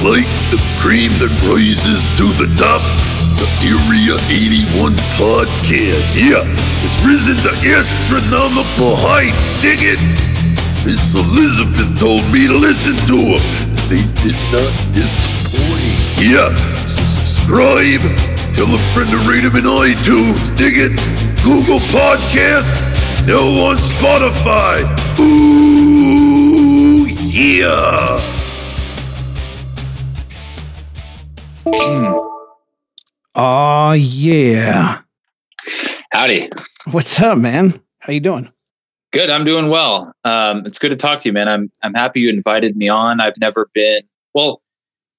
Like the cream that rises to the top, the Area 81 podcast, yeah, has risen to astronomical heights. Dig it? Miss Elizabeth told me to listen to them. They did not disappoint. Yeah, so subscribe. Tell a friend to rate them in iTunes. Dig it? Google Podcasts. Now on Spotify. Ooh, yeah. Oh yeah. Howdy. What's up, man? How you doing? Good. I'm doing well. Um, it's good to talk to you, man. I'm I'm happy you invited me on. I've never been. Well,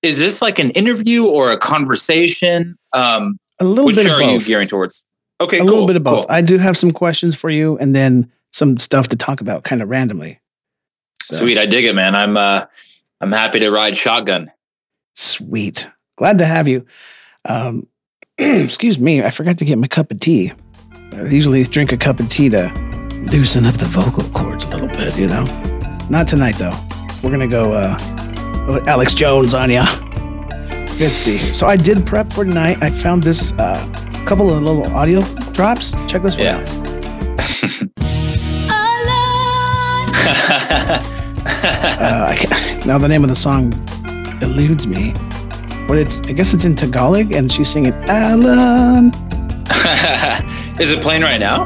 is this like an interview or a conversation? Um, A little which bit of are you both. gearing towards? Okay, a cool, little bit of both. cool. I do have some questions for you, and then some stuff to talk about, kind of randomly. So, Sweet. I dig it, man. I'm uh, I'm happy to ride shotgun. Sweet. Glad to have you. Um, excuse me, I forgot to get my cup of tea. I usually drink a cup of tea to loosen up the vocal cords a little bit, you know. Not tonight though. We're gonna go uh, Alex Jones on ya. Let's see. So I did prep for tonight. I found this uh, couple of little audio drops. Check this one Yeah. out. Uh, I now the name of the song eludes me, but it's I guess it's in Tagalog, and she's singing Alan. is it playing right now?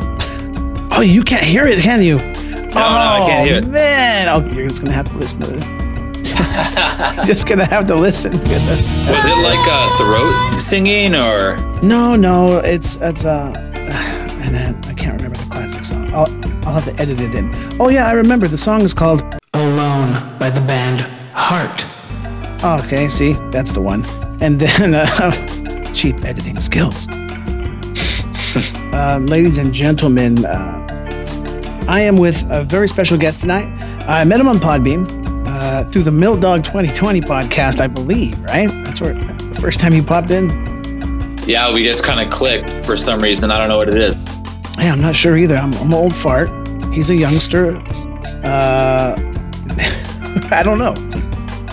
Oh, you can't hear it, can you? No, no, I can't hear it. Man, oh, you're just gonna have to listen to it. just gonna have to listen. Was it like uh, throat singing or? No, no, it's it's uh, and I can't remember the classic song. I'll I'll have to edit it in. Oh yeah, I remember. The song is called Okay, see, that's the one. And then uh, cheap editing skills. uh, ladies and gentlemen, uh, I am with a very special guest tonight. I met him on Podbean uh, through the Mill Dog 2020 podcast, I believe. Right? That's where the first time you popped in. Yeah, we just kind of clicked for some reason. I don't know what it is. Yeah, I'm not sure either. I'm, I'm an old fart. He's a youngster. Uh, I don't know.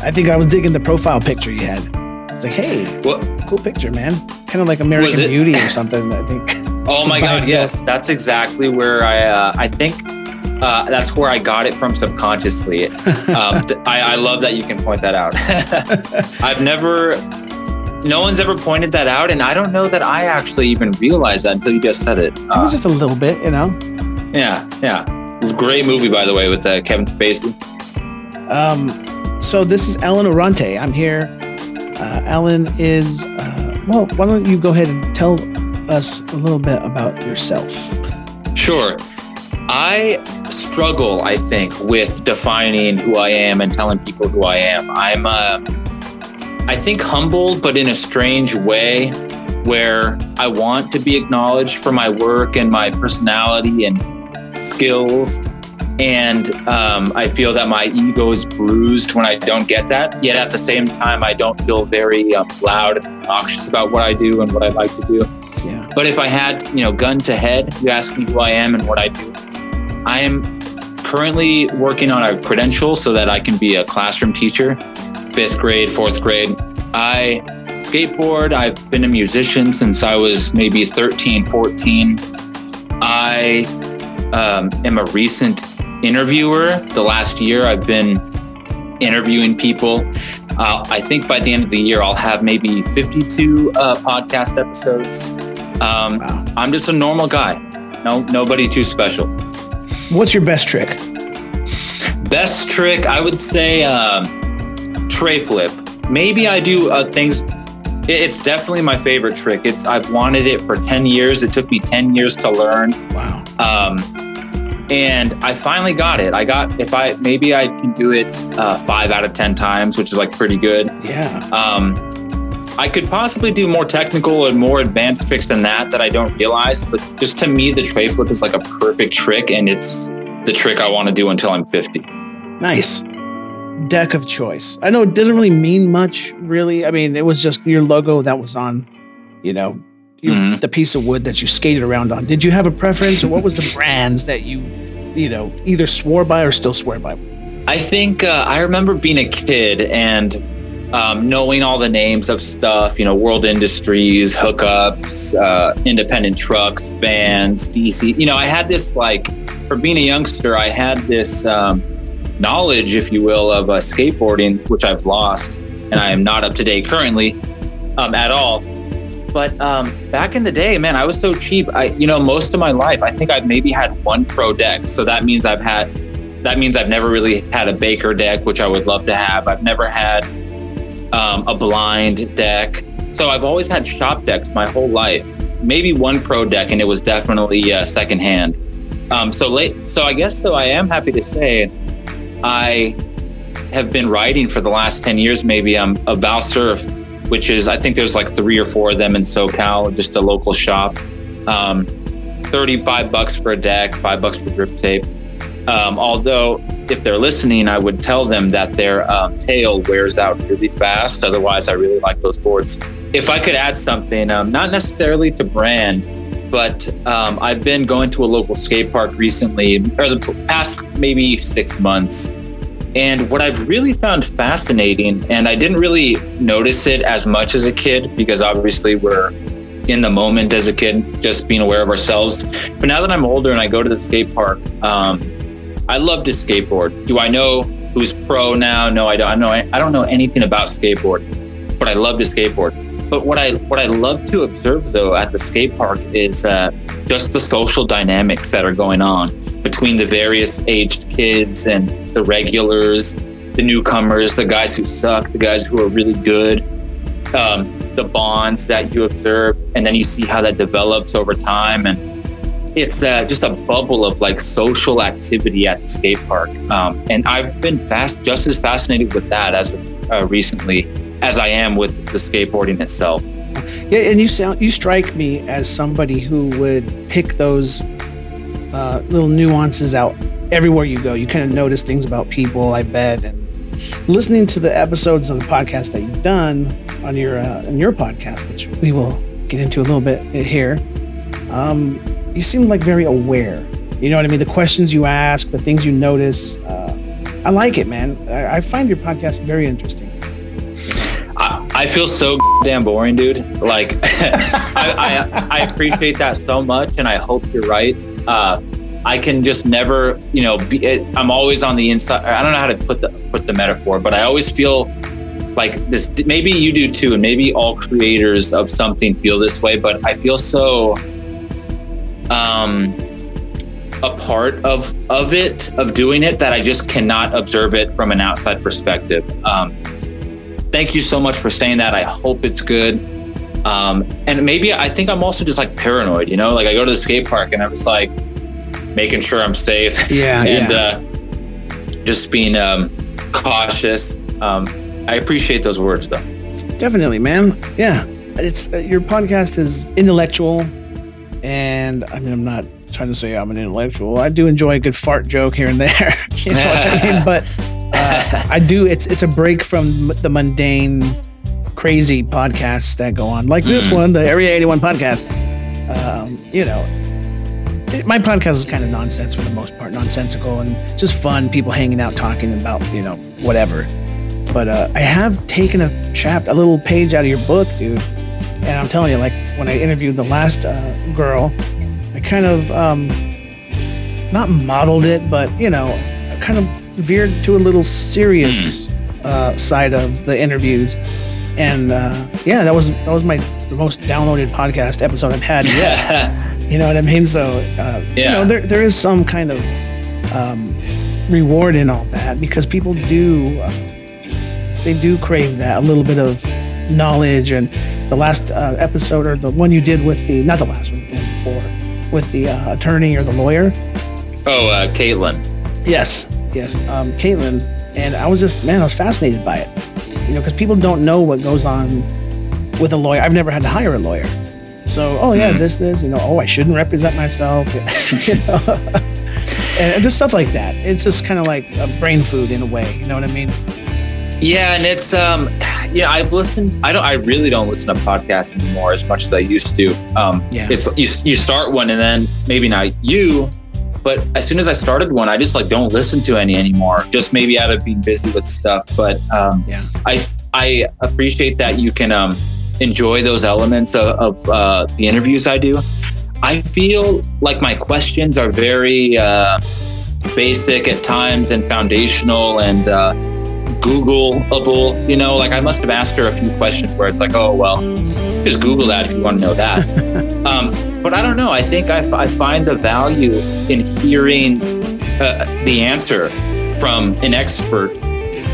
I think I was digging the profile picture you had. It's like, hey, What? cool picture, man. Kind of like American Beauty or something. I think. Oh my god, yes, that's exactly where I. Uh, I think uh, that's where I got it from subconsciously. Um, th- I, I love that you can point that out. I've never. No one's ever pointed that out, and I don't know that I actually even realized that until you just said it. it Uh, was just a little bit, you know. yeah, yeah. It was a great movie, by the way, with uh, Kevin Spacey. Um, so this is Allen Orrante. I'm here. Uh, Allen is. Uh, well, why don't you go ahead and tell us a little bit about yourself? Sure. I struggle, I think, with defining who I am and telling people who I am. I'm, uh, I think, humble, but in a strange way, where I want to be acknowledged for my work and my personality and skills. And um, I feel that my ego is bruised when I don't get that. Yet at the same time, I don't feel very um, loud and obnoxious about what I do and what I like to do. Yeah. But if I had, you know, gun to head, you ask me who I am and what I do. I am currently working on a credential so that I can be a classroom teacher, fifth grade, fourth grade. I skateboard. I've been a musician since I was maybe 13, 14. I um, am a recent interviewer. The last year, I've been interviewing people. Uh, I think by the end of the year, I'll have maybe 52 uh, podcast episodes. Um, Wow. I'm just a normal guy. No, nobody too special. What's your best trick? Best trick, I would say, um, tray flip. Maybe I do uh, things. It's definitely my favorite trick. It's I've wanted it for 10 years. It took me 10 years to learn. Wow. Um, and I finally got it. I got if I maybe I can do it uh, five out of 10 times, which is like pretty good. Yeah. Um, I could possibly do more technical and more advanced tricks than that that I don't realize. But just to me, the tray flip is like a perfect trick, and it's the trick I want to do until I'm 50. Nice. Deck of choice. I know it doesn't really mean much, really. I mean, it was just your logo that was on, you know, you, Mhm. the piece of wood that you skated around on. Did you have a preference, or what was the brands that you, you know, either swore by or still swear by? I I think uh, I remember being a kid and um, knowing all the names of stuff, you know, World Industries, hookups, uh, independent trucks, vans, DC. You know, I had this like, for being a youngster, I had this um, knowledge, if you will, of uh, skateboarding, which I've lost, and I am not up to date currently um, at all. But um, back in the day, man, I was so cheap. I, you know, most of my life, I think I've maybe had one pro deck. So that means I've had, that means I've never really had a Baker deck, which I would love to have. I've never had um, a blind deck. So I've always had shop decks my whole life. Maybe one pro deck, and it was definitely uh, secondhand. Um, so late. So I guess though I am happy to say, I have been riding for the last ten years. Maybe I'm a Val Surf, which is I think there's like three or four of them in SoCal, just a local shop. Um, Thirty-five bucks for a deck, five bucks for grip tape. Um, although, if they're listening, I would tell them that their um, tail wears out really fast. Otherwise, I really like those boards. If I could add something, um, not necessarily to brand, but um, I've been going to a local skate park recently, or the past maybe six months. And what I've really found fascinating, and I didn't really notice it as much as a kid because obviously we're in the moment as a kid, just being aware of ourselves. But now that I'm older and I go to the skate park, um, I love to skateboard. Do I know who's pro now? No, I don't. I know. I don't know anything about skateboard, but I love to skateboard. But what I what I love to observe though at the skate park is uh, just the social dynamics that are going on between the various aged kids and the regulars, the newcomers, the guys who suck, the guys who are really good. Um, the bonds that you observe, and then you see how that develops over time and it's uh, just a bubble of like social activity at the skate park. Um, and I've been fast, just as fascinated with that as uh, recently as I am with the skateboarding itself. Yeah, and you sound you strike me as somebody who would pick those uh, little nuances out everywhere you go. You kind of notice things about people, I bet, and listening to the episodes of the podcast that you've done on your uh, on your podcast, which we will get into a little bit here. Um, you seem like very aware. You know what I mean? The questions you ask, the things you notice. Uh, I like it, man. I, I, find your podcast very interesting. I, feel so damn boring, dude. Like, I, I, I, appreciate that so much, and I hope you're right. Uh, I can just never, you know, be, I'm always on the inside. I don't know how to put the put the metaphor, but I always feel like this. Maybe you do too, and maybe all creators of something feel this way. But I feel so um, a part of of it of doing it that I just cannot observe it from an outside perspective. Um, thank you so much for saying that. I hope it's good. Um, and maybe I think I'm also just like paranoid, you know, like I go to the skate park and I was like making sure I'm safe. Yeah. and yeah. Uh, just being um, cautious. Um, I appreciate those words though. Definitely, man. Yeah. It's uh, your podcast is intellectual and I mean, I'm not trying to say I'm an intellectual. I do enjoy a good fart joke here and there. you know what I mean? But uh, I do. It's it's a break from the mundane, crazy podcasts that go on, like this mm. one, the Area 81 podcast. Um, you know, it, my podcast is kind of nonsense for the most part, nonsensical and just fun. People hanging out, talking about you know whatever. But uh, I have taken a chapter, a little page out of your book, dude and I'm telling you, like when I interviewed the last uh, girl, I kind of um, not modeled it, but you know, kind of veered to a little serious hmm. uh, side of the interviews. And uh, yeah, that was that was my the most downloaded podcast episode I've had yet. you know what I mean? So uh, yeah. you know, there there is some kind of um, reward in all that because people do uh, they do crave that a little bit of knowledge and the last uh, episode or the one you did with the not the last one, the one before with the uh, attorney or the lawyer. Oh, uh, Caitlin. Yes, yes, um, Caitlin, and I was just man, I was fascinated by it. You know, because people don't know what goes on with a lawyer. I've never had to hire a lawyer, so oh yeah, mm. this this you know oh I shouldn't represent myself. you know. and just stuff like that. It's just kind of like brain food in a way. You know what I mean? Yeah, and it's um, yeah, I've listened. I don't. I really don't listen to podcasts anymore as much as I used to. Um, yeah. It's you. You start one, and then maybe not you, but as soon as I started one, I just like don't listen to any anymore. Just maybe out of being busy with stuff. But um, Yeah. I I appreciate that you can um, enjoy those elements of, of uh, the interviews I do. I feel like my questions are very uh, basic at times and foundational and uh, Googleable. You know, like I must have asked her a few questions where it's like, oh well, just Google that if you want to know that. um, but I don't know. I think I, f- I find the value in hearing uh, the answer from an expert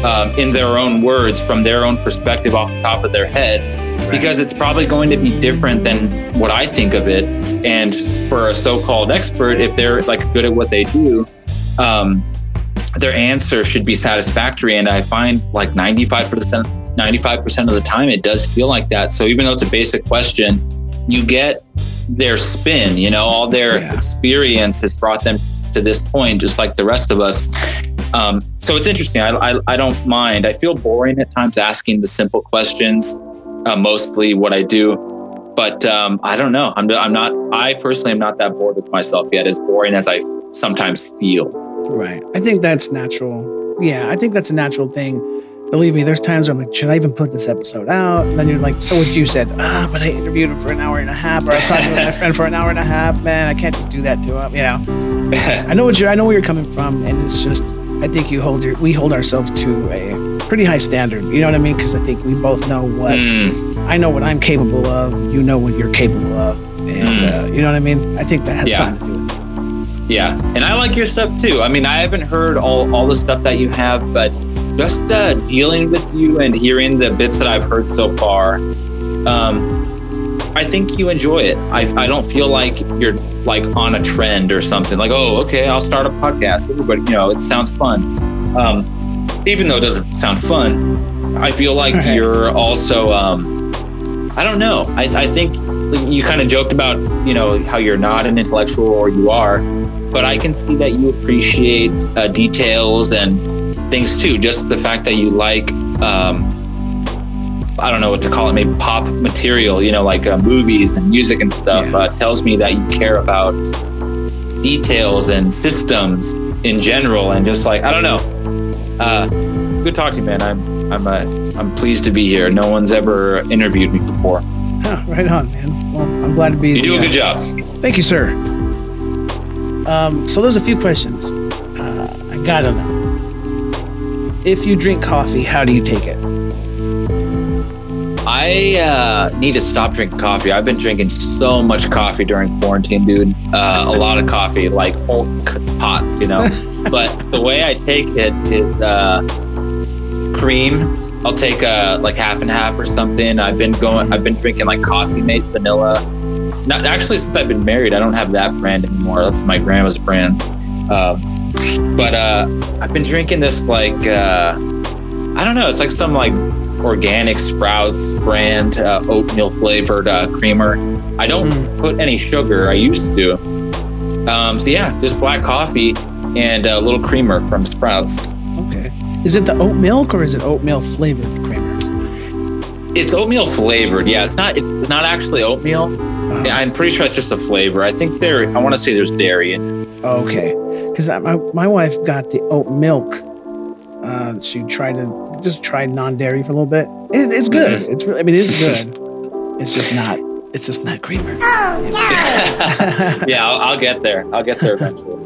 um, in their own words, from their own perspective off the top of their head, because it's probably going to be different than what I think of it. And for a so-called expert, if they're like good at what they do, um, their answer should be satisfactory. And I find like 95%, 95% of the time, it does feel like that. So even though it's a basic question, you get their spin, you know, all their Yeah. experience has brought them to this point, just like the rest of us. Um, so it's interesting. I, I, I don't mind. I feel boring at times asking the simple questions, uh, mostly what I do. But um, I don't know. I'm, I'm not, I personally am not that bored with myself yet, as boring as I sometimes feel. Right. I think that's natural. Yeah, I think that's a natural thing. Believe me, there's times where I'm like, should I even put this episode out? And then you're like, so what you said, ah, but I interviewed him for an hour and a half, or I talked to my friend for an hour and a half. Man, I can't just do that to him. You know, I know what you're, I know where you're coming from, and it's just, I think you hold your, we hold ourselves to a pretty high standard. You know what I mean? Because I think we both know what Mm, I know what I'm capable of. You know what you're capable of, and Mm. uh, you know what I mean. I think that has Yeah. something to do with it. yeah. And I like your stuff too. I mean, I haven't heard all, all the stuff that you have, but just uh, dealing with you and hearing the bits that I've heard so far, um, I think you enjoy it. I, I don't feel like you're like on a trend or something like, oh, okay, I'll start a podcast. Everybody, you know, it sounds fun. Um, even though it doesn't sound fun, I feel like Right. you're also, um, I don't know. I, I think you kind of joked about, you know, how you're not an intellectual or you are, but I can see that you appreciate uh, details and things too. Just the fact that you like, um, I don't know what to call it, maybe pop material, you know, like uh, movies and music and stuff, Yeah. uh, tells me that you care about details and systems in general. And just like, I don't know. Uh, it's good talking, man. I'm, I'm, uh, I'm pleased to be here. No one's ever interviewed me before. Huh, right on, man. Well, I'm glad to be. You do a uh, good job. Thank you, sir. Um, so there's a few questions. Uh, I gotta know. If you drink coffee, how do you take it? I uh, need to stop drinking coffee. I've been drinking so much coffee during quarantine, dude. Uh, a lot of coffee, like whole c- pots, you know. but the way I take it is uh, cream. I'll take uh, like half and half or something. I've been going. I've been drinking like Coffee Mate vanilla. Not actually since I've been married. I don't have that brand anymore. That's my grandma's brand. But uh, I've been drinking this like uh, I don't know. It's like some like organic Sprouts brand uh, oatmeal flavored uh, creamer. I don't Mm. put any sugar. I used to. Um, so yeah, just black coffee and a little creamer from Sprouts. Okay. Is it the oat milk or is it oatmeal flavored creamer? It's oatmeal flavored. Yeah, it's not. It's not actually oatmeal. Uh, Yeah, I'm pretty sure it's just a flavor. I think there. I want to say there's dairy in. it. Okay. Because my, my wife got the oat milk. Uh, she tried to just tried non-dairy for a little bit. It, it's good. It's really, I mean, it's good. It's just not. It's just not creamer. Oh yeah, I'll, I'll get there. I'll get there eventually.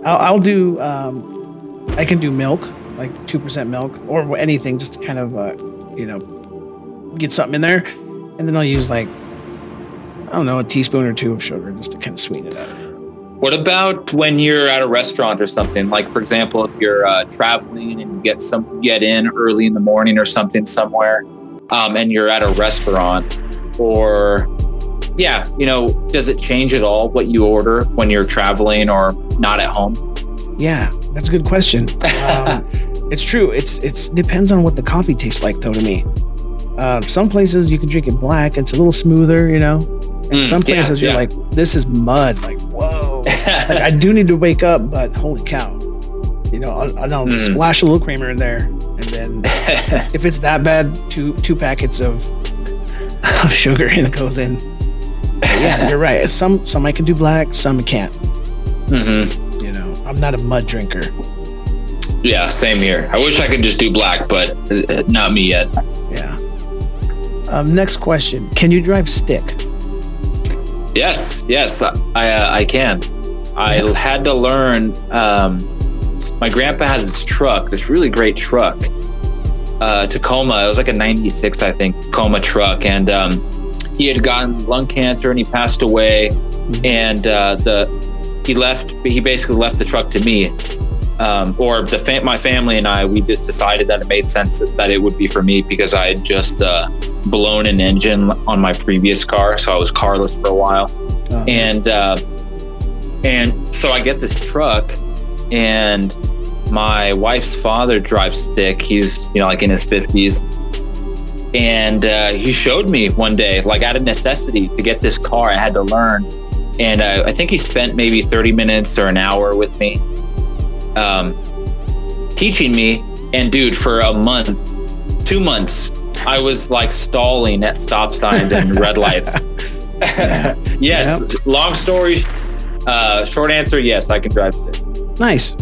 I'll, I'll do. Um, I can do milk, like two percent milk, or anything, just to kind of, uh, you know, get something in there, and then I'll use like, I don't know, a teaspoon or two of sugar just to kind of sweeten it up. What about when you're at a restaurant or something? Like, for example, if you're uh, traveling and you get some get in early in the morning or something somewhere, um, and you're at a restaurant, or yeah, you know, does it change at all what you order when you're traveling or not at home? Yeah, that's a good question. Um, it's true. It's it's depends on what the coffee tastes like, though. To me, uh, some places you can drink it black; it's a little smoother, you know. And Mm, some yeah, places you're yeah. like, this is mud. Like. like I do need to wake up, but holy cow. You know, I'll, I'll Mm. splash a little creamer in there, and then if it's that bad, two two packets of, of sugar and it goes in. But yeah, you're right. Some some I can do black, some I can't. Mm-hmm. You know, I'm not a mud drinker. Yeah, same here. I wish I could just do black, but uh, not me yet. Yeah. Um, next question: Can you drive stick? Yes, yes, I uh, I can. I had to learn. Um, my grandpa had this truck, this really great truck, uh, Tacoma. It was like a '96, I think, Tacoma truck, and um, he had gotten lung cancer and he passed away. And uh, the he left. He basically left the truck to me, um, or the fam- my family and I. We just decided that it made sense that it would be for me because I had just uh, blown an engine on my previous car, so I was carless for a while Uh, and uh, and so I get this truck, and my wife's father drives stick. He's you know like in his fifties, and uh, he showed me one day, like out of necessity, to get this car. I had to learn, and uh, I think he spent maybe thirty minutes or an hour with me, um, teaching me. And dude, for a month, two months, I was like stalling at stop signs and red lights. yes. Long story. Uh, short answer: Yes, I can drive stick. nice.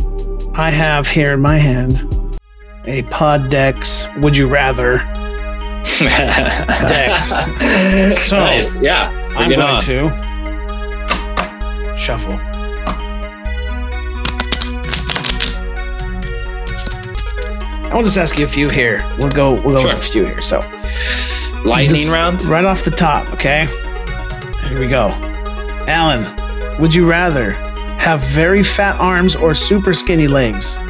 I have here in my hand a Pod Decks. Would you rather? Dex. So, nice. Yeah. I'm going on. to shuffle. I'll just ask you a few here. We'll go. We'll go Sure. with a few here. So, lightning Just round. right off the top. Okay. Here we go. Allen, would you rather have very fat arms or super skinny legs?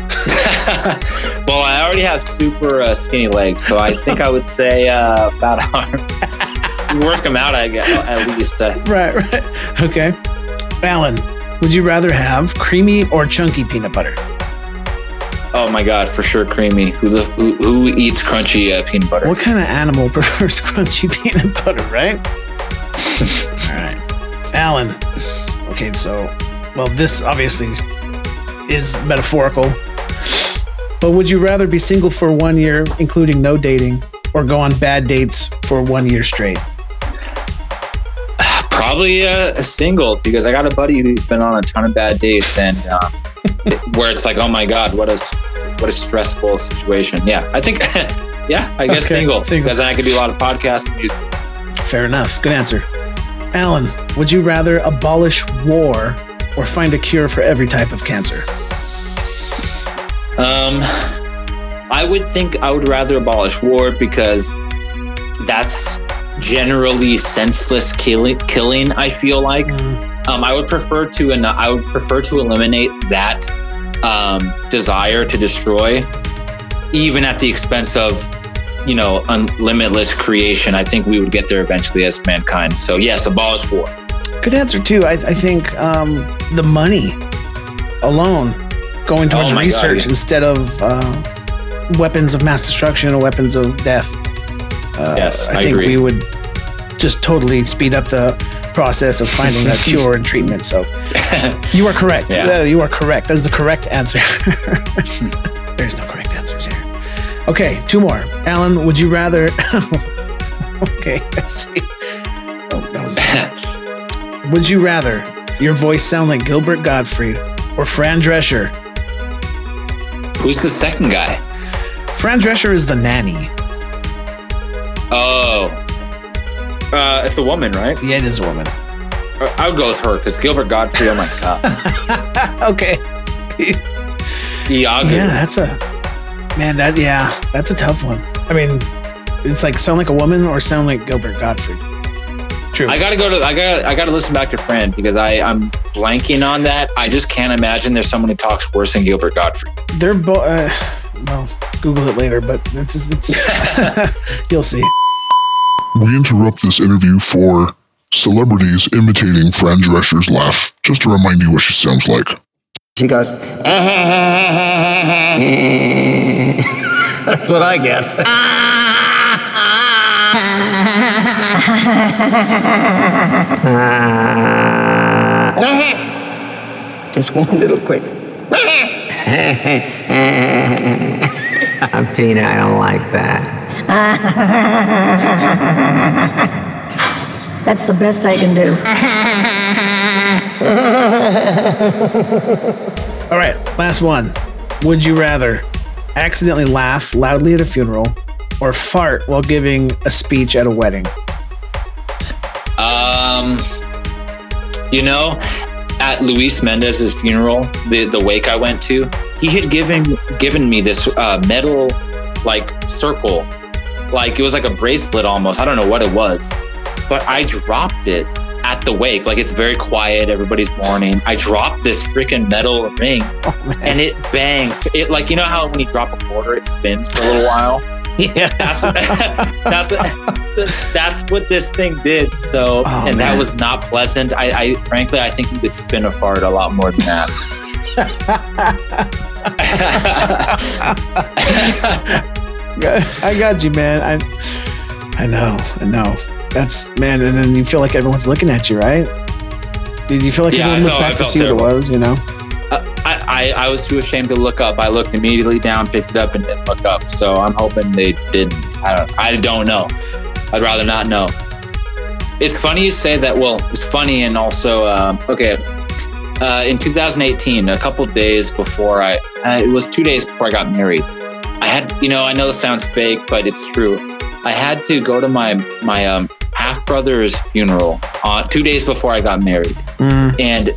well, I already have super uh, skinny legs, so I think I would say uh, fat arms. Work them out, I guess. At least. Uh, Right. Right. Okay. Allen, would you rather have creamy or chunky peanut butter? oh my god, for sure, creamy. Who the who, who eats crunchy uh, peanut butter? What kind of animal prefers crunchy peanut butter, right? All right. Allen. Okay, so, well, this obviously is metaphorical. But would you rather be single for one year, including no dating, or go on bad dates for one year straight? Probably uh, a single because I got a buddy who's been on a ton of bad dates and it- where it's like, oh my god, what a what a stressful situation. Yeah, I think, yeah, I guess Okay, single, single. because then I could do a lot of podcasts and music. Fair enough. Good answer. Allen, would you rather abolish war or find a cure for every type of cancer? Um, I would think I would rather abolish war because that's generally senseless killing. Killing, I feel like. Um, I would prefer to, and I would prefer to eliminate that um, desire to destroy, even at the expense of, you know, un- limitless creation. I think we would get there eventually as mankind. So yes, abolish war. Good answer too. I, I think um, the money alone going towards Oh my God, research yeah. instead of uh, weapons of mass destruction or weapons of death. Uh, Yes, I, I think agree. we would just totally speed up the process of finding a cure and treatment. So you are correct. Yeah. Uh, you are correct. That is the correct answer. There's no correct answers here. Okay, two more. Allen, would you rather? okay, let's see. Oh, that was. Would you rather your voice sound like Gilbert Gottfried or Fran Drescher? Who's the second guy? Fran Drescher is the nanny. Oh, uh, it's a woman, right? Yeah, it is a woman. Uh, I would go with her because Gilbert Gottfried. Oh my god, okay. Iago. Yeah, that's a man. That yeah, that's a tough one. I mean, it's like sound like a woman or sound like Gilbert Gottfried. True. I gotta go to. I got. to I gotta listen back to Fran because I I'm blanking on that. I just can't imagine there's someone who talks worse than Gilbert Gottfried. They're both. Uh, well, Google it later, but it's, it's you'll see. We interrupt this interview for celebrities imitating Fran Drescher's laugh, just to remind you what she sounds like. She goes, That's what I get. Just one little quick. I'm peanut, I don't like that. That's the best I can do. All right, last one. Would you rather accidentally laugh loudly at a funeral or fart while giving a speech at a wedding? Um, you know, at Luis Mendez's funeral, the the wake I went to, he had given given me this uh, metal like circle, like it was like a bracelet almost. I don't know what it was, but I dropped it at the wake. Like it's very quiet, everybody's mourning. I dropped this freaking metal ring, oh, and it bangs. It like you know how when you drop a quarter, it spins for a little while. Yeah. That's what, that's what, that's what this thing did. So, Oh, and man. that was not pleasant. I, I frankly, I think you could spin a fart a lot more than that. I got you, man. I I know, I know. That's man, and then you feel like everyone's looking at you, right? Did you feel like Yeah, everyone looked felt- I back to felt see what it was? You know? I, I, I was too ashamed to look up. I looked immediately down, picked it up, and didn't look up. So I'm hoping they didn't. I don't. I don't know. I'd rather not know. It's funny you say that. Well, it's funny and also um, okay. Uh, in 2018, a couple days before I, uh, it was two days before I got married. I had, you know, I know this sounds fake, but it's true. I had to go to my my um, half brother's funeral uh, two days before I got married. And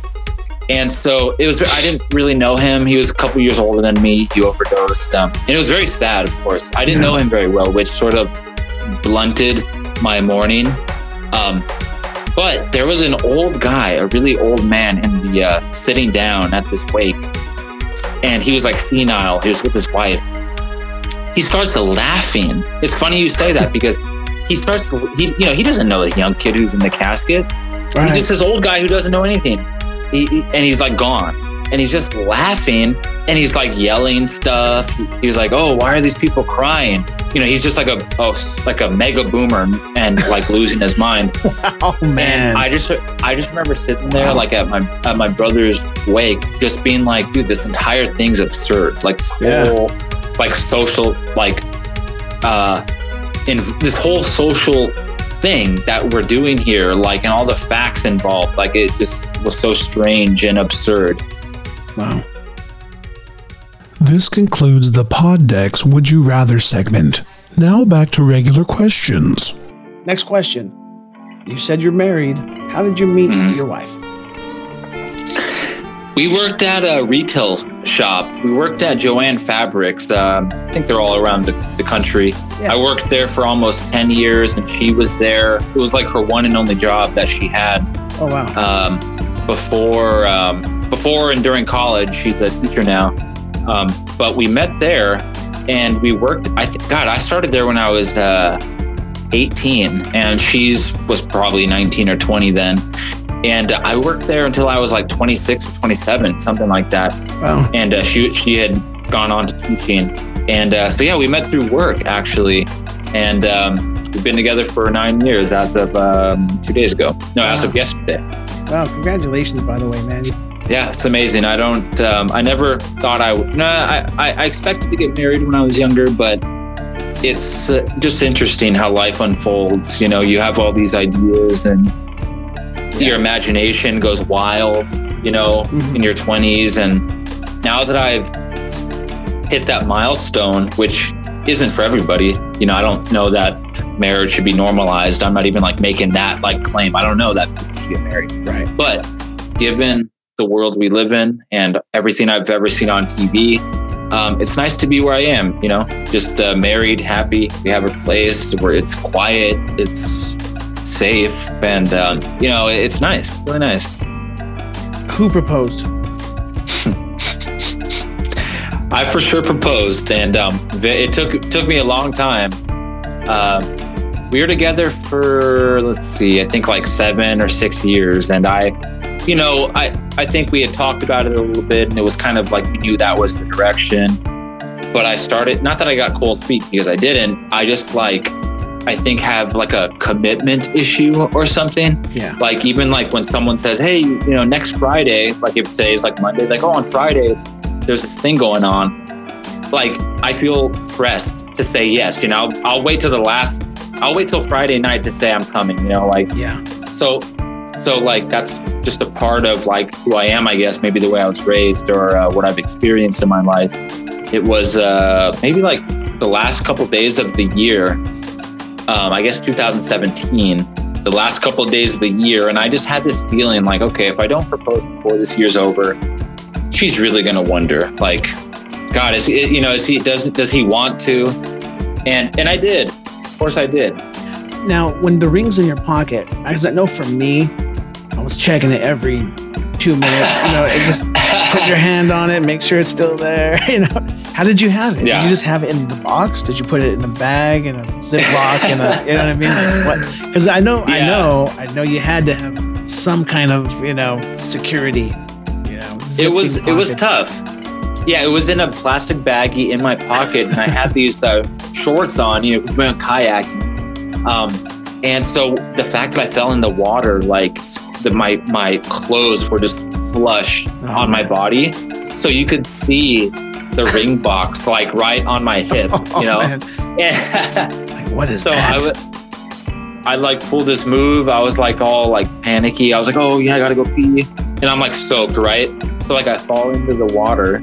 and so it was i didn't really know him. He was a couple years older than me. He overdosed um, and it was very sad of course. I didn't know him very well which sort of blunted my mourning. Um, but there was an old guy a really old man in the uh, sitting down at this wake and he was like senile. He was with his wife. He starts laughing. It's funny you say that because he starts he you know he doesn't know the young kid who's in the casket Right. He's just this old guy who doesn't know anything. He, he- and he's like gone. And he's just laughing and he's like yelling stuff. He's like, "Oh, why are these people crying?" You know, he's just like a oh, like a mega boomer and like losing his mind. oh man. And I just I just remember sitting there like at my at my brother's wake, just being like, "Dude, this entire thing's absurd. Like this Yeah. whole like social like uh in this whole social thing that we're doing here, like, and all the facts involved, like, it just was so strange and absurd. wow. This concludes the Pod Decks Would You Rather segment. Now back to regular questions. Next question. You said you're married. How did you meet Mhm. your wife? We worked at a retail shop. We worked at Jo-Ann Fabrics. Um, I think they're all around the, the country. Yeah. I worked there for almost 10 years, and she was there. It was like her one and only job that she had. Oh wow. um, before um, before and during college. She's a teacher now, um, but we met there and we worked. I th- God, I started there when I was uh, 18, and she's was probably 19 or 20 then. And uh, I worked there until I was like 26 or 27, something like that. Wow. And uh, she she had gone on to teaching, and uh, so yeah, we met through work actually, and um, we've been together for nine years as of um, two days ago. No, as of yesterday. Wow. Congratulations, by the way, man. Yeah, it's amazing. I don't. Um, I never thought I would. No, I, I, I expected to get married when I was younger, but it's uh, just interesting how life unfolds. You know, you have all these ideas, and your imagination goes wild. You know, Mhm. in your twenties, and now that I've hit that milestone, which isn't for everybody. You know, I don't know that marriage should be normalized. I'm not even like making that like claim. I don't know that people should get married. Right. But given the world we live in and everything I've ever seen on TV, um, it's nice to be where I am, you know, just uh, married, happy. We have a place where it's quiet, it's safe, and, um, you know, it's nice, really nice. Who proposed? I for sure proposed, and um, it took took me a long time. Uh, we were together for let's see, I think like seven or six years, and I, you know, I I think we had talked about it a little bit, and it was kind of like we knew that was the direction. But I started not that I got cold feet because I didn't. I just like I think have like a commitment issue or something Yeah. like even like when someone says hey you know next friday like if today's like monday like oh on friday there's this thing going on like i feel pressed to say yes you know i'll, I'll wait till the last i'll wait till friday night to say i'm coming you know like Yeah. so so like that's just a part of like who I am, I guess. Maybe the way I was raised or uh, what I've experienced in my life. It was uh, maybe like the last couple days of the year. Um, I guess 2017, the last couple of days of the year, and I just had this feeling like, okay, if I don't propose before this year's over, she's really gonna wonder, like, God, is he, you know, is he does does he want to? And and I did, of course, I did. Now, when the ring's in your pocket, because I know for me, I was checking it every two minutes. You know, it just put your hand on it, make sure it's still there. You know, how did you have it? Yeah. Did you just have it in the box? Did you put it in a bag in a Ziploc? in a, you know what I mean? Like what? Because I know, I know, I know you had to have some kind of, you know, security. You know, it was zipping it was tough. Yeah, it was in a plastic baggie in my pocket, and I had these uh, shorts on, you know, because we went kayaking. Um, and so the fact that I fell in the water, like the, my my clothes were just flush Oh, on my body, so you could see the ring box like right on my hip, Oh, you know. Like, what is so that? I would. I like pulled this move. I was like all like panicky. I was like, "Oh yeah, I gotta go pee," and I'm like soaked, right? So like I fall into the water,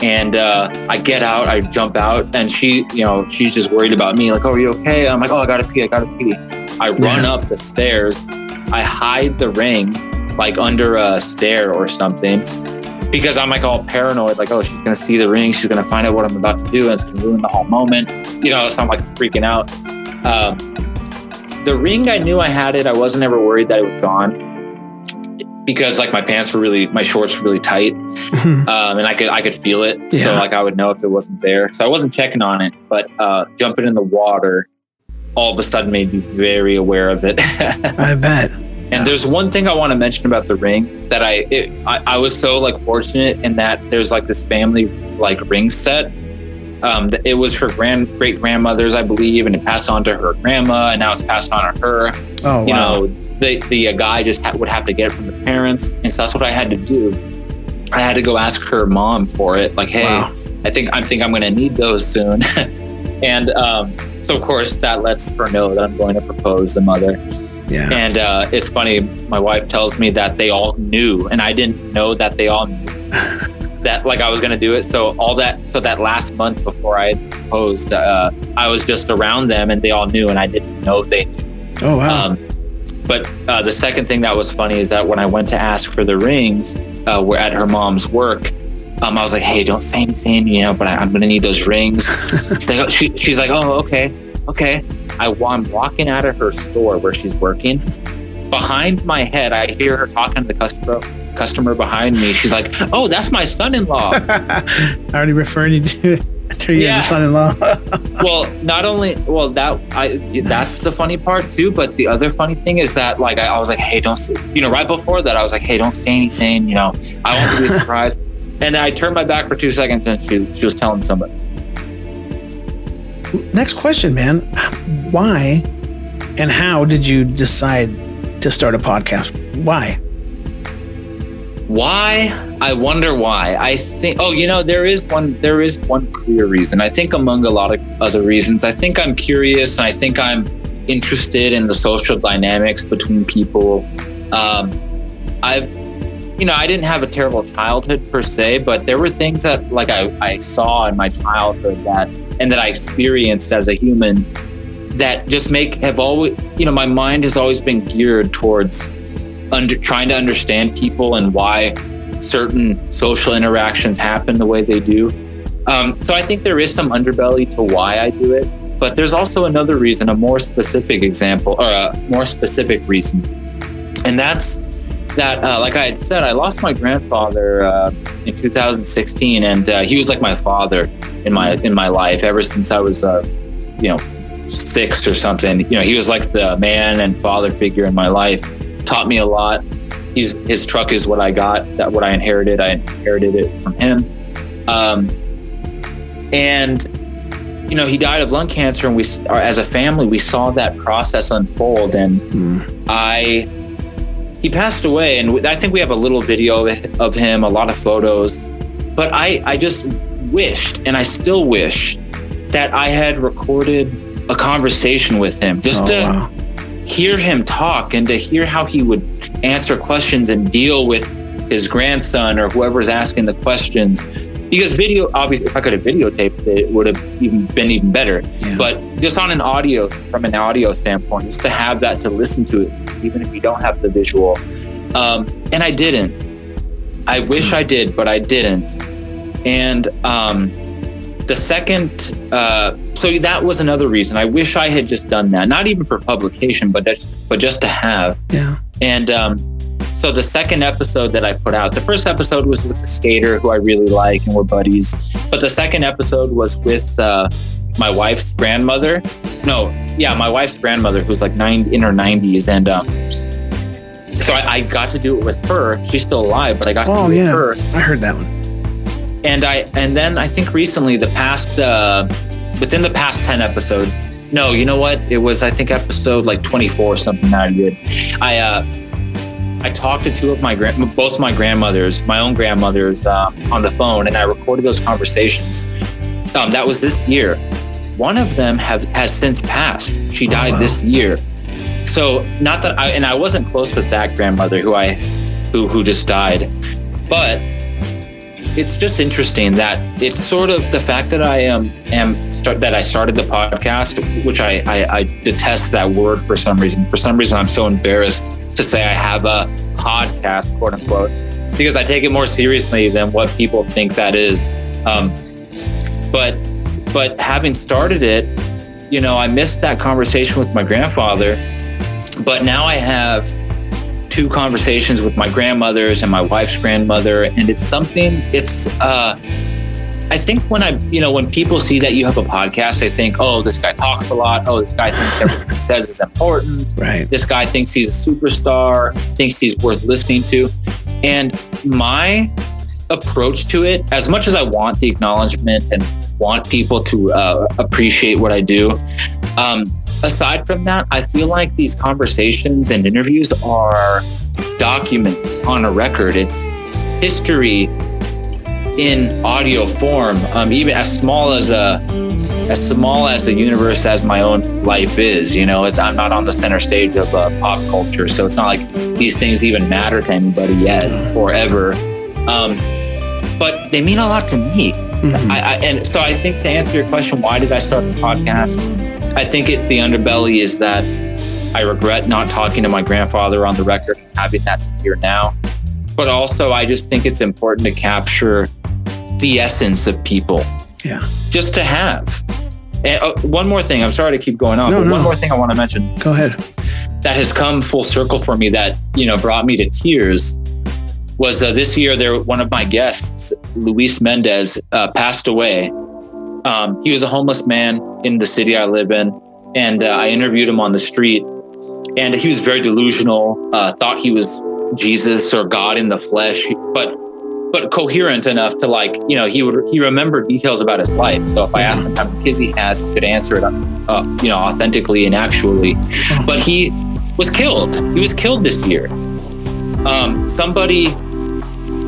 and uh, I get out. I jump out, and she, you know, she's just worried about me. Like, "Oh, are you okay?" I'm like, "Oh, I gotta pee. I gotta pee." I run Yeah. up the stairs. I hide the ring like under a stair or something. Because I'm like all paranoid, like, oh, she's gonna see the ring, she's gonna find out what I'm about to do, and it's gonna ruin the whole moment. You know, so I'm like freaking out. Um, the ring, I knew I had it. I wasn't ever worried that it was gone because like my pants were really, my shorts were really tight, um, and I could I could feel it. So like I would know if it wasn't there. So I wasn't checking on it, but uh, jumping in the water all of a sudden made me very aware of it. I bet. And there's one thing I want to mention about the ring that I, it, I I was so like fortunate in that there's like this family like ring set. Um, it was her grand great grandmother's, I believe, and it passed on to her grandma, and now it's passed on to her. Oh, You wow. know, the the uh, guy just ha- would have to get it from the parents, and so that's what I had to do. I had to go ask her mom for it, like, hey, Wow. I think I think I'm going to need those soon. and um, so of course that lets her know that I'm going to propose the mother. Yeah. And uh, it's funny, my wife tells me that they all knew, and I didn't know that they all knew that like I was gonna do it. So all that, so that last month before I proposed, uh, I was just around them, and they all knew, and I didn't know they knew. Oh, wow. Um, but uh, the second thing that was funny is that when I went to ask for the rings, uh, were at her mom's work. Um, I was like, "Hey, don't say anything, you know, but I, I'm gonna need those rings." she's, like, oh, she, she's like, "Oh, okay, okay." I, I'm walking out of her store where she's working. Behind my head, I hear her talking to the customer. Customer behind me. She's like, "Oh, that's my son-in-law." I already referring you to, to you Yeah. as a son-in-law. well, not only well that I that's the funny part too, but the other funny thing is that like I, I was like, hey, don't say, you know, right before that I was like, hey, don't say anything, you know, I want to be surprised. And then I turned my back for two seconds and she she was telling somebody. Next question, man. Why and how did you decide to start a podcast? Why? Why? I wonder why. I think oh, you know, there is one there is one clear reason. I think among a lot of other reasons. I think I'm curious and I think I'm interested in the social dynamics between people. Um, I've you know, I didn't have a terrible childhood per se, but there were things that like I, I saw in my childhood that and that I experienced as a human that just make have always you know, my mind has always been geared towards under trying to understand people and why certain social interactions happen the way they do. Um, so I think there is some underbelly to why I do it, but there's also another reason, a more specific example or a more specific reason, and that's that, uh, like I had said, I lost my grandfather uh, in 2016, and uh, he was like my father in my in my life ever since I was, uh, you know, six or something. You know, he was like the man and father figure in my life. Taught me a lot. He's his truck is what I got. That what I inherited. I inherited it from him. Um, and you know, he died of lung cancer, and we, as a family, we saw that process unfold. And Hmm. I, he passed away, and I think we have a little video of him, a lot of photos. But I, I just wished, and I still wish, that I had recorded a conversation with him, just Oh, to wow. hear him talk and to hear how he would answer questions and deal with his grandson or whoever's asking the questions because video obviously if i could have videotaped it, it would have even been even better. Yeah. but just on an audio from an audio standpoint just to have that to listen to it even if you don't have the visual. Um, and i didn't. I wish i did but i didn't. And um, the second uh, so that was another reason. I wish i had just done that. Not even for publication but just but just to have. Yeah. and um, so the second episode that I put out, the first episode was with the skater who I really like and we're buddies. But the second episode was with uh, my wife's grandmother. No, yeah, my wife's grandmother who's like nine in her 90s. And um, so I, I got to do it with her. She's still alive, but I got to Oh, do it yeah. with her I heard that one. and I and then I think recently the past uh within the past 10 episodes no you know what it was I think episode like 24 or something that I did I uh I talked to two of my grand both my grandmothers my own grandmothers um, on the phone and I recorded those conversations um that was this year one of them have has since passed she Oh, died wow. this year so not that I and I wasn't close with that grandmother who I who who just died but it's just interesting that it's sort of the fact that I am am start that I started the podcast, which I, I I detest that word for some reason. For some reason, I'm so embarrassed to say I have a podcast, quote unquote, because I take it more seriously than what people think that is. Um, but but having started it, you know, I missed that conversation with my grandfather, but now I have two conversations with my grandmothers and my wife's grandmother and it's something it's uh I think when I, you know, when people see that you have a podcast, they think, oh, this guy talks a lot. Oh, this guy thinks everything he says is important. Right. This guy thinks he's a superstar, thinks he's worth listening to. And my approach to it, as much as I want the acknowledgement and want people to uh, appreciate what I do, um, aside from that, I feel like these conversations and interviews are documents on a record. It's history in audio form, um, even as small as a as small as the universe as my own life is. You know, it's, I'm not on the center stage of uh, pop culture, so it's not like these things even matter to anybody yet or ever. Um, but they mean a lot to me. Mhm. I, I, and so I think to answer your question, why did I start the podcast? I think it, the underbelly is that I regret not talking to my grandfather on the record and having that to hear now. But also, I just think it's important to capture the essence of people Yeah. just to have. And uh, one more thing, I'm sorry to keep going on, No, but no. one more thing I want to mention Go ahead. that has come full circle for me that you know brought me to tears was uh, this year there one of my guests luis mendez uh, passed away um, he was a homeless man in the city i live in and uh, i interviewed him on the street and he was very delusional uh, thought he was jesus or god in the flesh but but coherent enough to like you know he would he remembered details about his life so if i asked him how many kids he has he could answer it uh, you know authentically and actually but he was killed. He was killed this year. Um, somebody,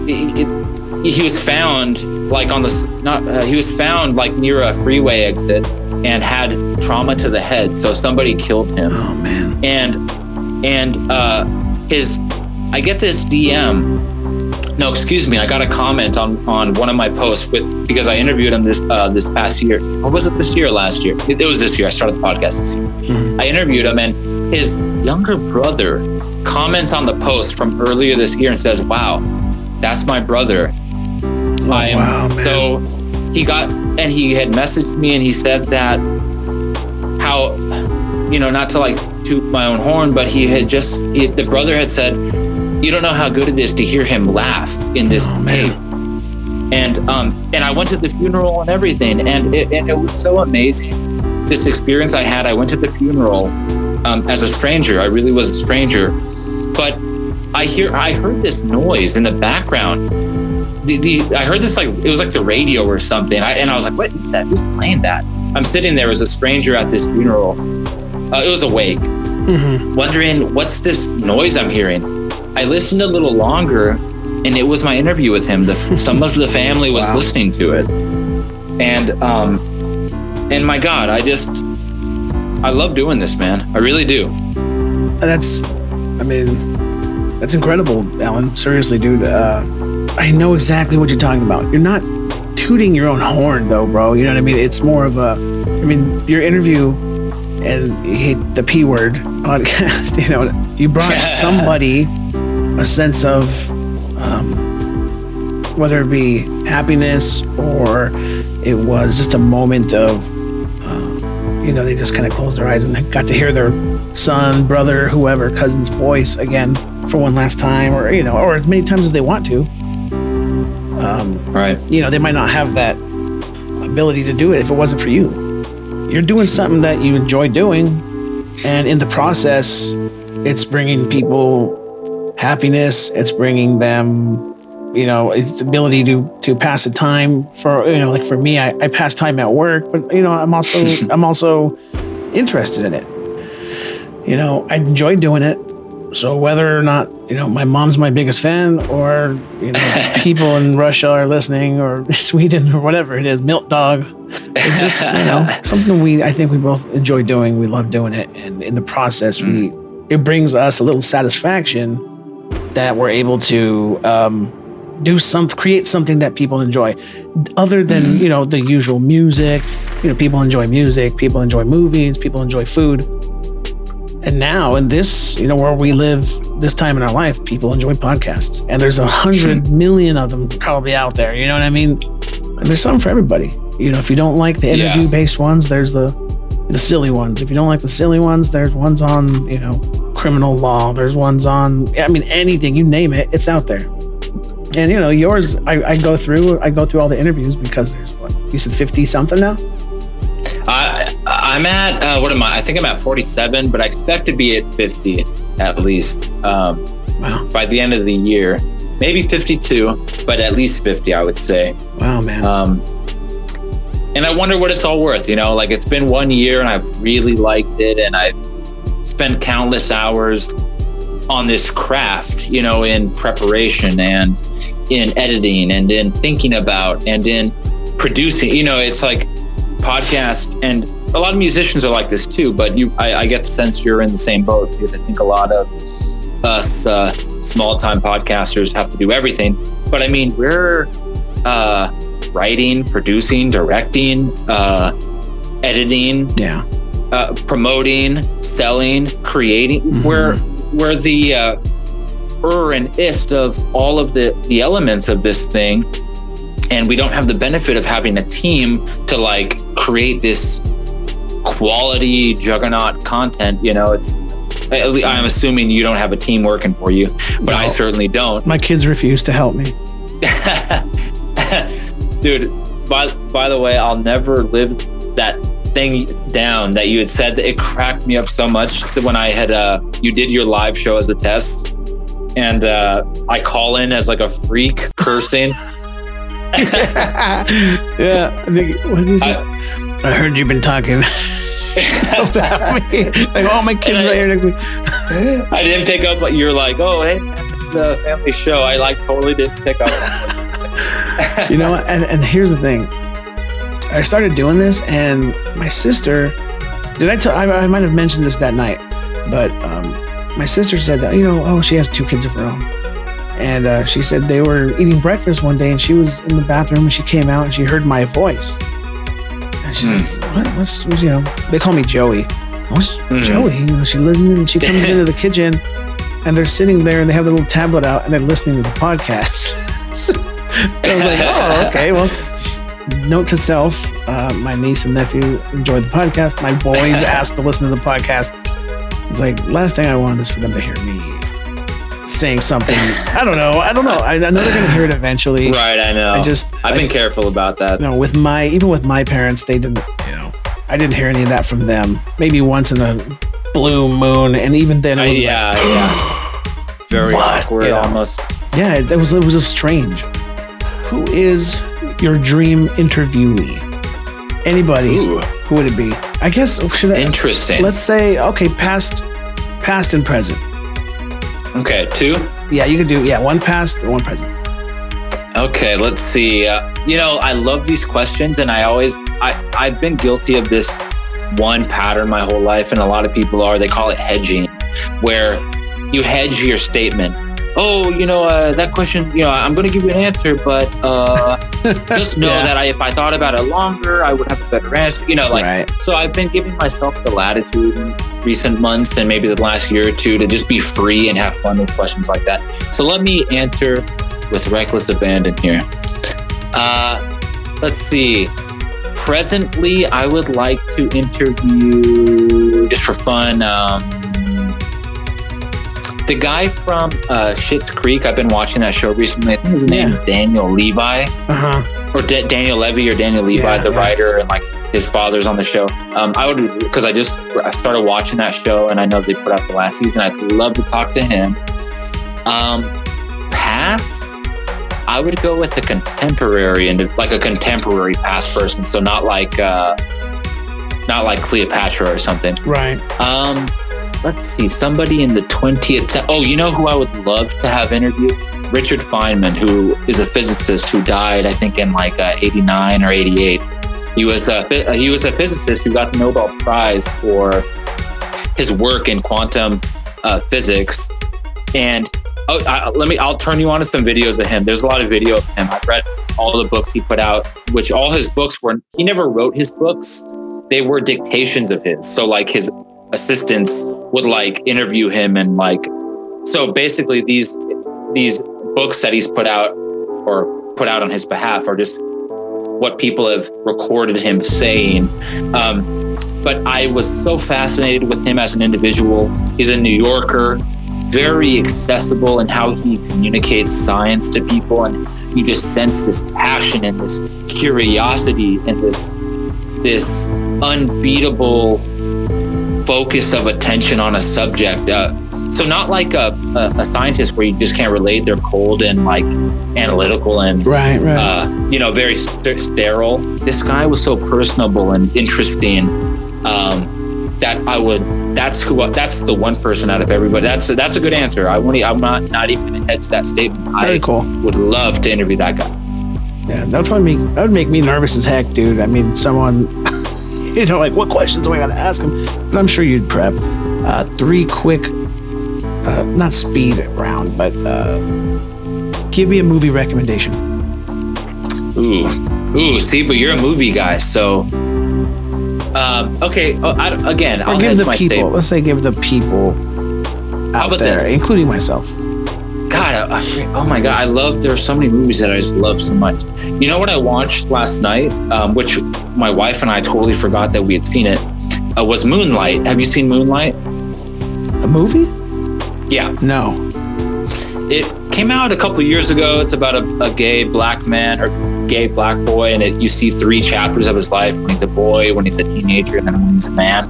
it, it- he was found like on the not. Uh, he was found like near a freeway exit and had trauma to the head. So somebody killed him Oh man. and and uh his i get this dm no excuse me i got a comment on on one of my posts with because i interviewed him this uh this past year. Or was it this year or last year? It, it was this year i started the podcast this year. Mhm. i interviewed him and his younger brother comments on the post from earlier this year and says wow that's my brother. Oh, I am wow, so he got and he had messaged me and he said that how you know not to like toot my own horn but he had just he, the brother had said you don't know how good it is to hear him laugh in this Oh, tape and um and I went to the funeral and everything and it, and it was so amazing this experience I had I went to the funeral um, as a stranger I really was a stranger but I hear I heard this noise in the background the, the I heard this like it was like the radio or something. I, and I was like, "What is that? Who's playing that?" I'm sitting there as a stranger at this funeral. Uh, it was awake, Mhm. wondering what's this noise I'm hearing. I listened a little longer, and it was my interview with him. The, some of the family was Wow. listening to it, and um, and my God, I just I love doing this, man. I really do. that's, I mean, that's incredible, Allen. Seriously, dude. Uh, I know exactly what you're talking about. You're not tooting your own horn, though, bro. You know what I mean? It's more of a, I mean, your interview and you hate the P word podcast, you know, you brought somebody a sense of, um, whether it be happiness or it was just a moment of, uh, you know, they just kind of closed their eyes and got to hear their son, brother, whoever, cousin's voice again for one last time, or you know, or as many times as they want to. Um, Right. you know, they might not have that ability to do it if it wasn't for you. You're doing something that you enjoy doing, and in the process, it's bringing people happiness. It's bringing them, you know, it's ability to to pass the time. For you know, like for me, I, I pass time at work, but you know, I'm also I'm also interested in it. You know, I enjoy doing it. So whether or not you know my mom's my biggest fan, or you know people in Russia are listening, or Sweden, or whatever it is, Milk Dog, it's just you know something we I think we both enjoy doing. We love doing it, and in the process, mm. we it brings us a little satisfaction that we're able to um, do some create something that people enjoy, other than you know the usual music. You know, people enjoy music, people enjoy movies, people enjoy food. And now, in this, you know, where we live this time in our life, people enjoy podcasts. And there's a hundred million of them probably out there. You know what I mean? And there's something for everybody. You know, if you don't like the interview based ones, there's the the silly ones. If you don't like the silly ones, there's ones on, you know, criminal law. There's ones on I mean anything, you name it, it's out there. And you know, yours I, I go through I go through all the interviews because there's what you said fifty something now? I I'm at uh, what am I? I think I'm at 47, but I expect to be at 50 at least um, Wow. by the end of the year. Maybe 52, but at least 50, I would say. Wow, man. Um, and I wonder what it's all worth. You know, like it's been one year and I've really liked it, and I've spent countless hours on this craft. You know, in preparation and in editing and in thinking about and in producing. You know, it's like podcast and a lot of musicians are like this too. But you, I, I get the sense you're in the same boat because I think a lot of us uh, small time podcasters have to do everything. But I mean, we're uh, writing, producing, directing, uh, editing, yeah. uh, promoting, selling, creating. Mhm. We're we're the uh, er and ist of all of the the elements of this thing, and we don't have the benefit of having a team to like create this quality juggernaut content. You know, it's I'm assuming you don't have a team working for you, but I certainly don't. My kids refuse to help me. Dude, by by the way, I'll never live that thing down that you had said that it cracked me up so much that when I had uh you did your live show as a test and uh I call in as like a freak cursing. yeah. I think, what did you? I, heard you've been talking about me. Like, oh, my kids right here next to me. I didn't pick up what you're like, oh hey, man, this is a family show. I like totally didn't pick up on what you know? And, and here's the thing. I started doing this, and my sister. Did I tell? I, I might have mentioned this that night, but um, my sister said that you know, oh, she has two kids of her own, and uh, she said they were eating breakfast one day, and she was in the bathroom, and she came out, and she heard my voice, and she's like, what? What's what's, you know? They call me Joey. What's Mhm. Joey? You know, she listens, and she comes into the kitchen, and they're sitting there, and they have the little tablet out, and they're listening to the podcast. So I was like, oh, okay, well note to self uh, my niece and nephew enjoy the podcast my boys asked to listen to the podcast it's like last thing i want is for them to hear me saying something i don't know i don't know i, I know they're gonna hear it eventually Right, I know. i just I've I- been careful about that. you know with my even with my parents they didn't you know i didn't hear any of that from them maybe once in a blue moon and even then it I- was like, yeah, yeah. Very What? awkward almost. yeah it, it was it was strange who is your dream interviewee anybody Ooh, who would it be i guess should i interesting. let's say okay past past and present Okay, two. yeah you could do yeah one past one present Okay, let's see. Uh, you know, I love these questions, and I always, I, I've been guilty of this one pattern my whole life, and a lot of people are. They call it hedging. where you hedge your statement. Oh, you know uh, that question. You know, I'm going to give you an answer, but uh, just know Yeah. that I, if I thought about it longer, I would have a better answer. You know, like right. so. I've been giving myself the latitude in recent months and maybe the last year or two to just be free and have fun with questions like that. So let me answer with reckless abandon here. Uh, let's see. Presently, I would like to interview just for fun. Um, the guy from uh, Schitt's Creek. I've been watching that show recently. I think his name Yeah. is Daniel Levi Uh huh. or Da- Daniel Levy or Daniel Levi, Yeah, the yeah. writer, and like his father's on the show. Um, I would because I just I started watching that show, and I know they put out the last season. I'd love to talk to him. Um, past, I would go with a contemporary and like a contemporary past person, so not like uh, not like Cleopatra or something. Right. Um, let's see, somebody in the 20th. Oh, you know who I would love to have interviewed? Richard Feynman, who is a physicist who died, I think, in like uh, 89 or 88. He was a he was a physicist who got the Nobel Prize for his work in quantum uh, physics. And oh, I, let me I'll turn you on to some videos of him. There's a lot of video of him. I've read all the books he put out, which all his books were. He never wrote his books; they were dictations of his. So like his assistants would like interview him and like so basically these these books that he's put out or put out on his behalf are just what people have recorded him saying. Um, but i was so fascinated with him as an individual. He's a new yorker very accessible in how he communicates science to people and you just sense this passion and this curiosity and this this unbeatable focus of attention on a subject. Uh, so not like a, a, a scientist where you just can't relate. They're cold and like analytical and Right. Right. uh, you know very st- sterile. This guy was so personable and interesting um, that I would. That's who. I, that's the one person out of everybody. That's a, that's a good answer. I want. I'm not not even gonna that statement. Very I cool. would love to interview that guy. Yeah, that would probably make that would make me nervous as heck, dude. I mean, someone, you know, like what questions am I going to ask him? But I'm sure you'd prep. Uh, three quick, uh, not speed round, but uh, give me a movie recommendation. Ooh, ooh. See, but you're a movie guy, so. Um, okay. Oh, I, again, I'll give the people. Let's say give the people out there, this? including myself. God, I, I, oh my God, I love. There are so many movies that I just love so much. You know what I watched last night, um, which my wife and I totally forgot that we had seen it. Uh, was Moonlight? Have you seen Moonlight? A movie? Yeah, No. it came out a couple years ago. It's about a, a gay black man or gay black boy, and it, you see three chapters of his life when he's a boy, when he's a teenager, and then when he's a man.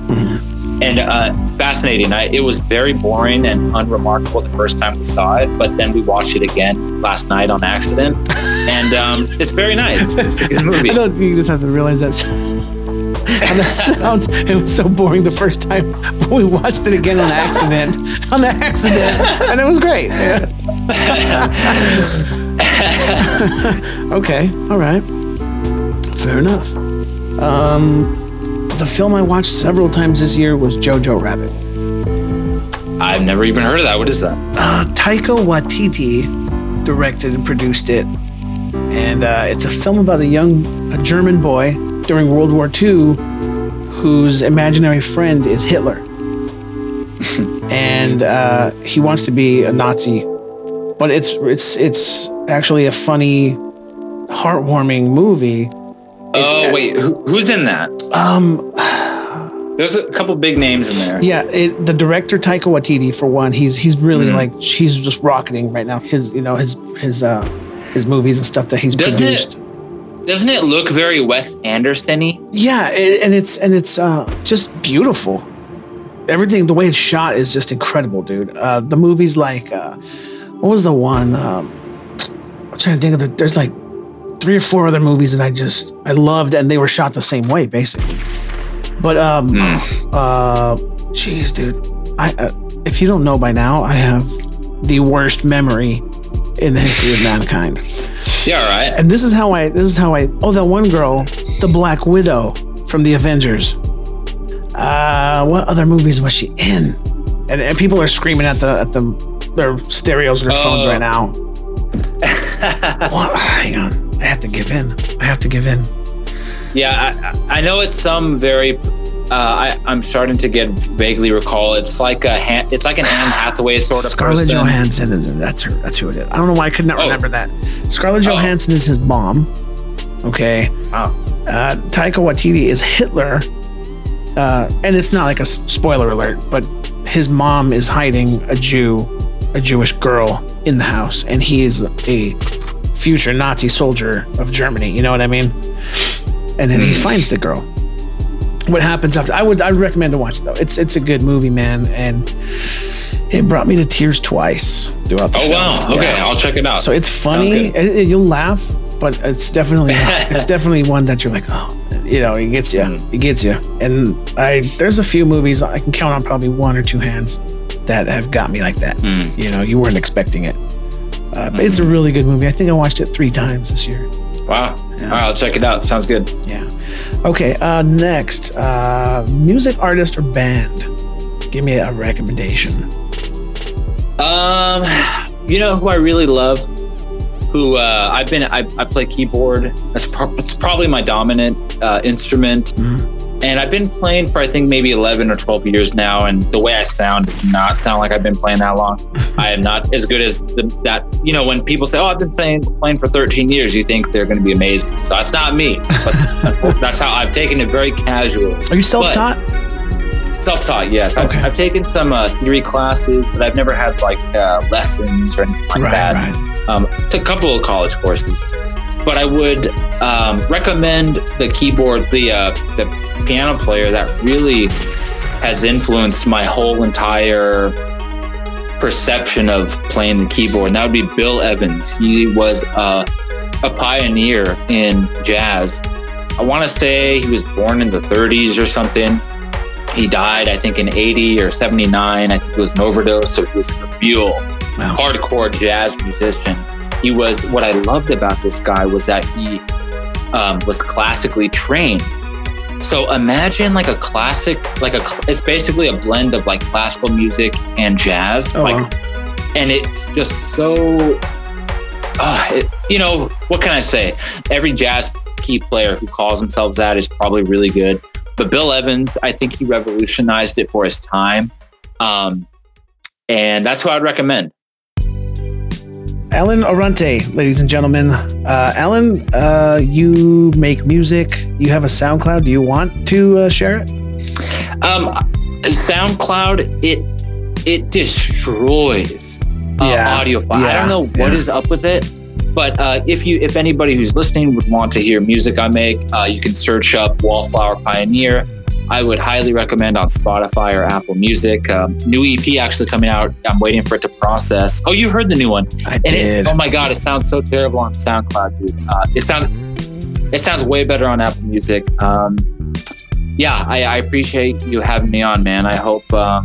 And uh, fascinating. I, it was very boring and unremarkable the first time we saw it, but then we watched it again last night on accident, and um, it's very nice. It's a good movie. I don't. You just have to realize that. That sounds. It was so boring the first time, but we watched it again on accident. On accident, and it was great. Okay. All right. Fair enough. Um, the film I watched several times this year was Jojo Rabbit. I've never even heard of that. What is that? Uh, Taika Waititi directed and produced it, and uh, it's a film about a young a German boy during World War II whose imaginary friend is Hitler, and uh, he wants to be a Nazi. But it's it's it's actually a funny, heartwarming movie. Oh wait, who, who's in that? Um, There's a couple big names in there. Yeah, it, the director Taika Waititi for one, he's he's really Mhm. like he's just rocketing right now. His you know his his uh his movies and stuff that he's Doesn't it- produced. Doesn't it look very Wes Anderson-y? Yeah, it, and it's and it's uh just beautiful. Everything the way it's shot is just incredible, dude. Uh, the movies like uh, what was the one? Um, I'm trying to think of the. There's like three or four other movies that I just I loved, and they were shot the same way, basically. But um, Hmm. uh, jeez, dude, I uh, if you don't know by now, I have the worst memory in the history of mankind. Yeah, all right. And this is how I. This is how I. Oh, that one girl, the Black Widow from the Avengers. Uh, what other movies was she in? and, and people are screaming at the at the their stereos and their phones Oh. right now. Well, hang on, I have to give in. I have to give in. Yeah, I, I know it's some very. Uh, I, I'm starting to get vaguely recall. It's like a Han- it's like an Anne Hathaway sort of Scarlett person. Johansson is that's her. That's who it is. I don't know why I could not Oh. remember that. Scarlett Oh. Johansson is his mom. Okay. Wow. Uh, Taika Waititi is Hitler, uh, and it's not like a spoiler alert, but his mom is hiding a Jew, a Jewish girl in the house, and he is a future Nazi soldier of Germany. You know what I mean? And then he finds the girl. What happens after? I would I recommend to watch it, though. It's it's a good movie, man, and it brought me to tears twice throughout the Oh film. wow. Okay, Yeah. I'll check it out. So it's funny. It- it- you'll laugh, but it's definitely it's definitely one that you're like, oh, you know, it gets you. Mm. It gets you. And I there's a few movies I can count on probably one or two hands that have got me like that. Mm. You know, you weren't expecting it. Uh, but it's a really good movie. I think I watched it three times this year. Wow. Yeah. All right, I'll check it out. Sounds good. Yeah. Okay. Uh, next, uh, music artist or band. Give me a recommendation. Um, you know who I really love? Who uh, I've been I, I play keyboard. That's pro- it's probably my dominant uh, instrument, Mhm. And I've been playing for I think maybe eleven or twelve years now. And the way I sound does not sound like I've been playing that long. I am not as good as the, that. You know, when people say, "Oh, I've been playing playing for thirteen years," you think they're going to be amazing. So that's not me. But that's how I've taken it very casual. Are you self-taught? Self-taught, yes. I've, Okay. I've taken some uh, theory classes, but I've never had like uh, lessons or anything like right. that. Right. Um, took a couple of college courses, but I would um, recommend the keyboard, the uh, the piano player that really has influenced my whole entire perception of playing the keyboard. And that would be Bill Evans. He was uh, a pioneer in jazz. I want to say he was born in the 30s or something. He died, I think, in 80 or 79. I think it was an overdose. So he was a real Wow. hardcore jazz musician. He was, what I loved about this guy was that he um, was classically trained. So imagine like a classic, like a, it's basically a blend of like classical music and jazz. Oh, like, wow. and it's just so, uh, it, you know, what can I say? Every jazz key player who calls themselves that is probably really good. But Bill Evans, I think he revolutionized it for his time. Um, and that's who I'd recommend. Allen Orrante, ladies and gentlemen. Uh, Allen, uh, you make music. You have a SoundCloud. Do you want to uh, share it? Um, SoundCloud, it it destroys uh, Yeah, audio file. I don't know what yeah. is up with it, but uh, if you if anybody who's listening would want to hear music I make, uh, you can search up Wallflower Pioneer. I would highly recommend on Spotify or Apple Music. Um, new EP actually coming out. I'm waiting for it to process. Oh, you heard the new one, I and did. oh my god, it sounds so terrible on SoundCloud, dude. Uh, it sounds it sounds way better on Apple Music. Um, yeah, I, I appreciate you having me on, man. I hope um,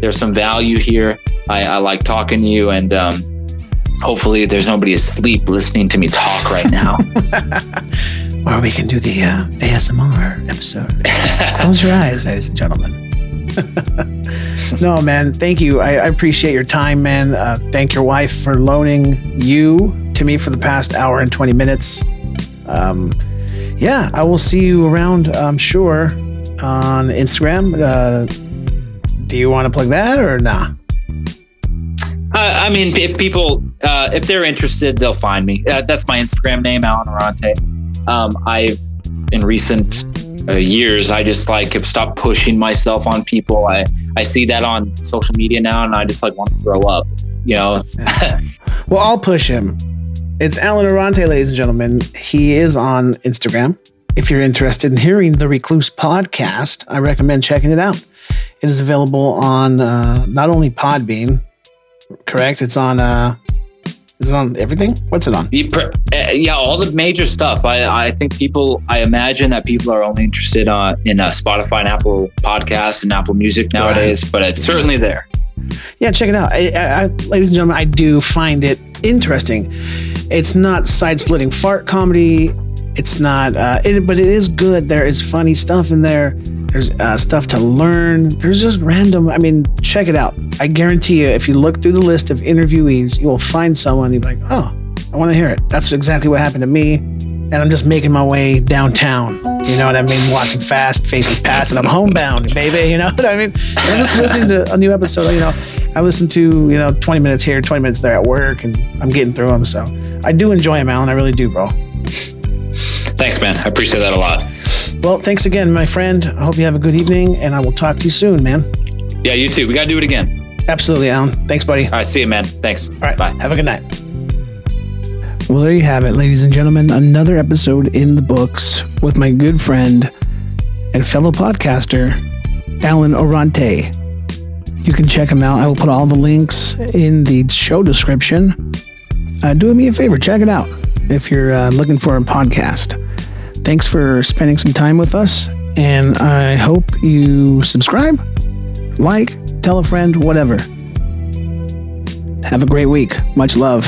there's some value here. I, I like talking to you, and um, hopefully, there's nobody asleep listening to me talk right now. or we can do the uh, ASMR episode. Close your eyes, ladies and gentlemen. no, man. Thank you. I, I appreciate your time, man. Uh, thank your wife for loaning you to me for the past hour and 20 minutes. Um, yeah, I will see you around, I'm sure, on Instagram. Uh, do you want to plug that or nah? Uh, I mean, if people, uh, if they're interested, they'll find me. Uh, that's my Instagram name, Allen Orrante. Um, I've, in recent uh, years, I just like have stopped pushing myself on people. I, I see that on social media now, and I just like want to throw up. You know, Well, I'll push him. It's Allen Orrante, ladies and gentlemen. He is on Instagram. If you're interested in hearing the Recluse podcast, I recommend checking it out. It is available on uh, not only Podbean, correct? It's on. Uh, is it on everything? What's it on? Uh, yeah, all the major stuff. I, I think people, I imagine that people are only interested uh, in uh, Spotify and Apple Podcasts and Apple Music nowadays, but it's certainly there. Yeah, check it out. I, I, I, ladies and gentlemen, I do find it interesting. It's not side-splitting fart comedy. It's not, uh, it, but it is good. There is funny stuff in there. There's uh, stuff to learn. There's just random. I mean, check it out. I guarantee you, if you look through the list of interviewees, you will find someone. You'll be like, oh, I want to hear it. That's exactly what happened to me. And I'm just making my way downtown. You know what I mean? Walking fast, faces past, and I'm homebound, baby. You know what I mean? And I'm just listening to a new episode. You know, I listen to you know 20 minutes here, 20 minutes there at work, and I'm getting through them. So I do enjoy them, Allen. I really do, bro. Thanks, man. I appreciate that a lot. Well, thanks again, my friend. I hope you have a good evening, and I will talk to you soon, man. Yeah, you too. We got to do it again. Absolutely, Allen. Thanks, buddy. All right. See you, man. Thanks. All right, Bye. Have a good night. Well, there you have it, ladies and gentlemen. Another episode in the books with my good friend and fellow podcaster, Allen Orrante. You can check him out. I will put all the links in the show description. Uh, do me a favor, check it out if you're uh, looking for a podcast. Thanks for spending some time with us, and I hope you subscribe, like, tell a friend, whatever. Have a great week. Much love.